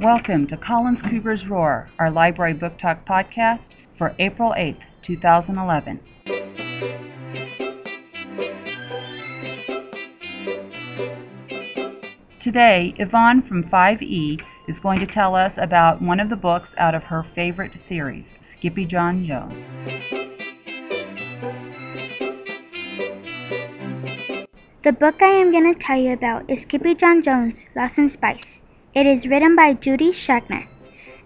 Welcome to Collins Cougar's Roar, our library book talk podcast for April 8th, 2011. Today, Ivonne from 5E is going to tell us about one of the books out of her favorite series, Skippyjon Jones. The book I am going to tell you about is Skippyjon Jones, Lost in Spice. It is written by Judy Schachner,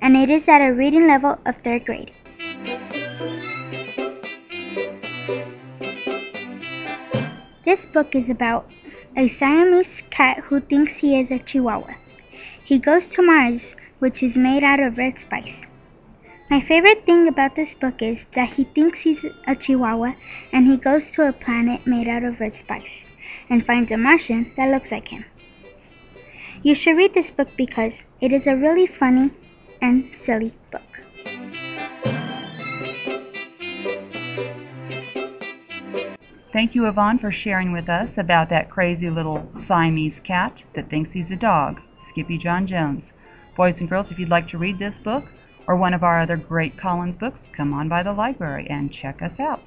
and it is at a reading level of third grade. This book is about a Siamese cat who thinks he is a Chihuahua. He goes to Mars, which is made out of red spice. My favorite thing about this book is that he thinks he's a Chihuahua and he goes to a planet made out of red spice and finds a Martian that looks like him. You should read this book because it is a really funny and silly book. Thank you, Ivonne, for sharing with us about that crazy little Siamese cat that thinks he's a dog, Skippyjon Jones. Boys and girls, if you'd like to read this book or one of our other great Collins books, come on by the library and check us out.